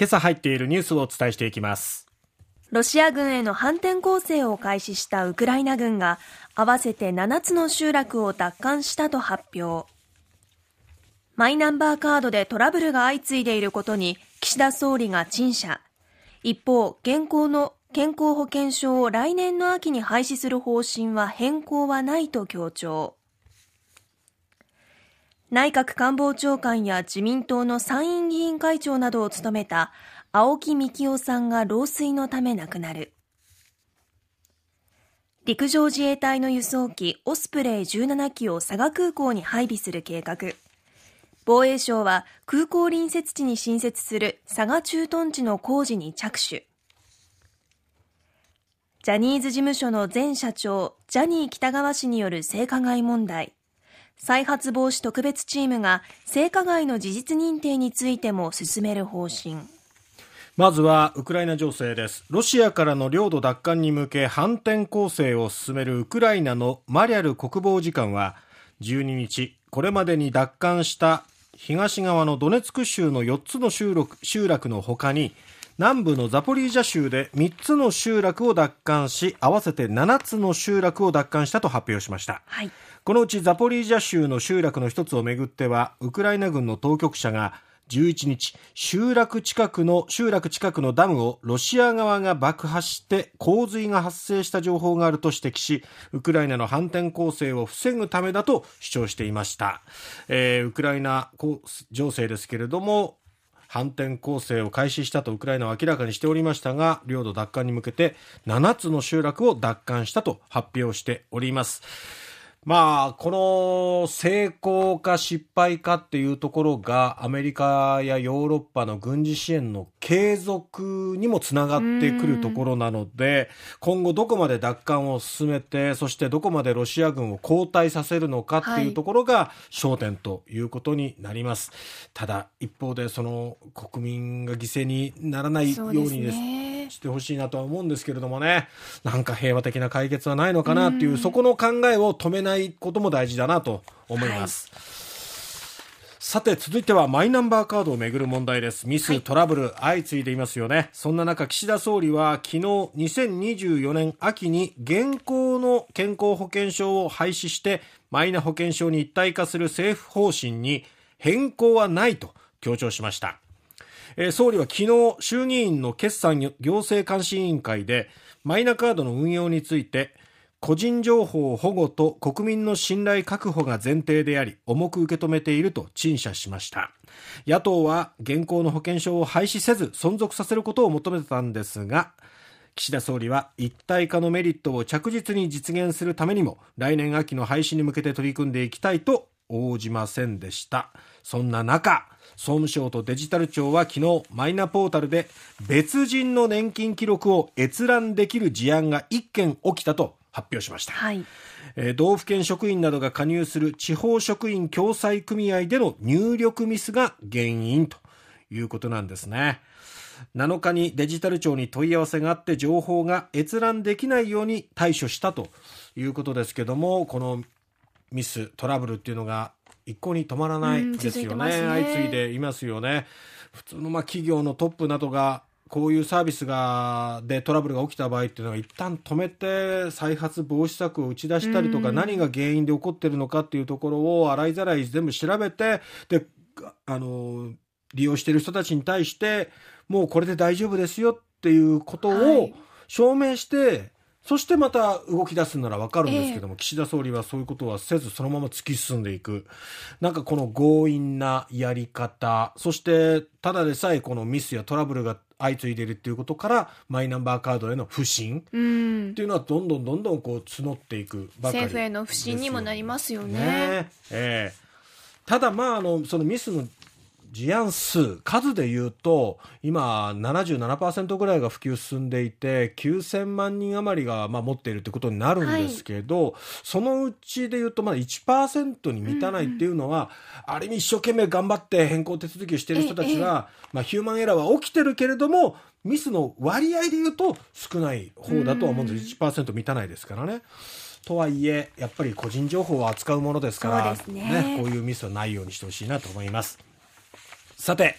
今朝入っているニュースをお伝えしていきます。ロシア軍への反転攻勢を開始したウクライナ軍が合わせて7つの集落を奪還したと発表。マイナンバーカードでトラブルが相次いでいることに岸田総理が陳謝。一方現行の健康保険証を来年の秋に廃止する方針は変更はないと強調。内閣官房長官や自民党の参院議員会長などを務めた青木幹雄さんが老衰のため亡くなる。陸上自衛隊の輸送機オスプレイ17機を佐賀空港に配備する計画。防衛省は空港隣接地に新設する佐賀駐屯地の工事に着手。ジャニーズ事務所の前社長、ジャニー喜多川氏による性加害問題。再発防止特別チームが性加害の事実認定についても進める方針。まずはウクライナ情勢です。ロシアからの領土奪還に向け反転攻勢を進めるウクライナのマリャル国防次官は12日これまでに奪還した東側のドネツク州の4つの集落集落のほかに南部のザポリージャ州で3つの集落を奪還し合わせて7つの集落を奪還したと発表しました、はい、このうちザポリージャ州の集落の一つをめぐってはウクライナ軍の当局者が11日集落近くの集落近くのダムをロシア側が爆破して洪水が発生した情報があると指摘しウクライナの反転攻勢を防ぐためだと主張していました、えー、ウクライナ情勢ですけれども反転攻勢を開始したとウクライナは明らかにしておりましたが領土奪還に向けて7つの集落を奪還したと発表しております。まあ、この成功か失敗かっていうところがアメリカやヨーロッパの軍事支援の継続にもつながってくるところなので今後どこまで奪還を進めてそしてどこまでロシア軍を後退させるのかっていうところが焦点ということになります、はい、ただ一方でその国民が犠牲にならないようにですね。してほしいなとは思うんですけれどもね。なんか平和的な解決はないのかなっていうそこの考えを止めないことも大事だなと思います。はい。さて続いてはマイナンバーカードをめぐる問題です。ミス、トラブル相次いでいますよね。そんな中岸田総理は昨日2024年秋に現行の健康保険証を廃止してマイナ保険証に一体化する政府方針に変更はないと強調しましたえ総理は昨日衆議院の決算行政監視委員会でマイナカードの運用について個人情報保護と国民の信頼確保が前提であり重く受け止めていると陳謝しました。野党は現行の保険証を廃止せず存続させることを求めてたんですが岸田総理は一体化のメリットを着実に実現するためにも来年秋の廃止に向けて取り組んでいきたいと応じませんでした。そんな中総務省とデジタル庁は昨日マイナポータルで別人の年金記録を閲覧できる事案が1件起きたと発表しました、はい、えー、道府県職員などが加入する地方職員共済組合での入力ミスが原因ということなんですね。7日にデジタル庁に問い合わせがあって情報が閲覧できないように対処したということですけどもこのミストラブルっていうのが一向に止まらないですよね。ね、相次いでいますよね。普通のまあ企業のトップなどがこういうサービスがでトラブルが起きた場合っていうのは一旦止めて再発防止策を打ち出したりとか、何が原因で起こってるのかっていうところを洗いざらい全部調べてであの利用している人たちに対してもうこれで大丈夫ですよっていうことを証明して、そしてまた動き出すなら分かるんですけども、えー、岸田総理はそういうことはせずそのまま突き進んでいく。なんかこの強引なやり方そしてただでさえこのミスやトラブルが相次いでいるっていうことからマイナンバーカードへの不信っていうのはどんどんどんどんこう募っていくばかり、政府への不信にもなりますよね。ね。えー、ただまああのそのミスの事案数、数で言うと、今、77%ぐらいが普及進んでいて、9000万人余りが、まあ、持っているということになるんですけど、はい、そのうちで言うと、まだ1%に満たないっていうのは、うんうん、ある意味一生懸命頑張って変更手続きをしている人たちが、まあ、ヒューマンエラーは起きてるけれども、ミスの割合で言うと少ない方だとは思うんです。1%満たないですからね。とはいえ、やっぱり個人情報を扱うものですから、ね、ね、こういうミスはないようにしてほしいなと思います。さて、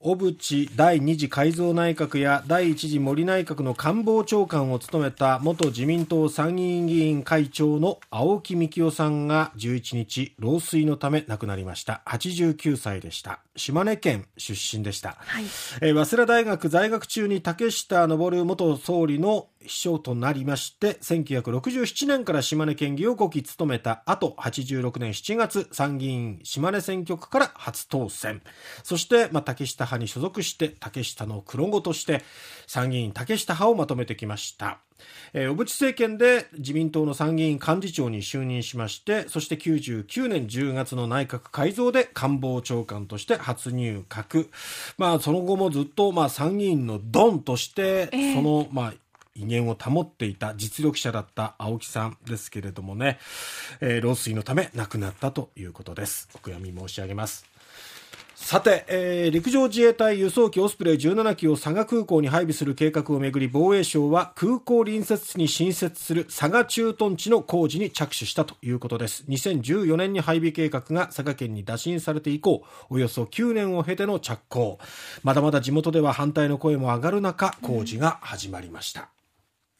小渕第2次改造内閣や第1次森内閣の官房長官を務めた元自民党参議院議員会長の青木幹雄さんが11日老衰のため亡くなりました。89歳でした。島根県出身でした、はい、えー、早稲田大学在学中に竹下登元総理の秘書となりまして1967年から島根県議を5期務めた後86年7月参議院島根選挙区から初当選。そして、まあ、竹下派に所属して竹下の黒子として参議院竹下派をまとめてきましたえー、小渕政権で自民党の参議院幹事長に就任しましてそして99年10月の内閣改造で官房長官として初入閣、まあ、その後もずっと、まあ、参議院のドンとして、えー、その、まあ、威厳を保っていた実力者だった青木さんですけれどもね、えー、老衰のため亡くなったということです。お悔やみ申し上げます。さて、えー、陸上自衛隊輸送機オスプレイ17機を佐賀空港に配備する計画をめぐり防衛省は空港隣接地に新設する佐賀駐屯地の工事に着手したということです。2014年に配備計画が佐賀県に打診されて以降およそ9年を経ての着工。まだまだ地元では反対の声も上がる中工事が始まりました、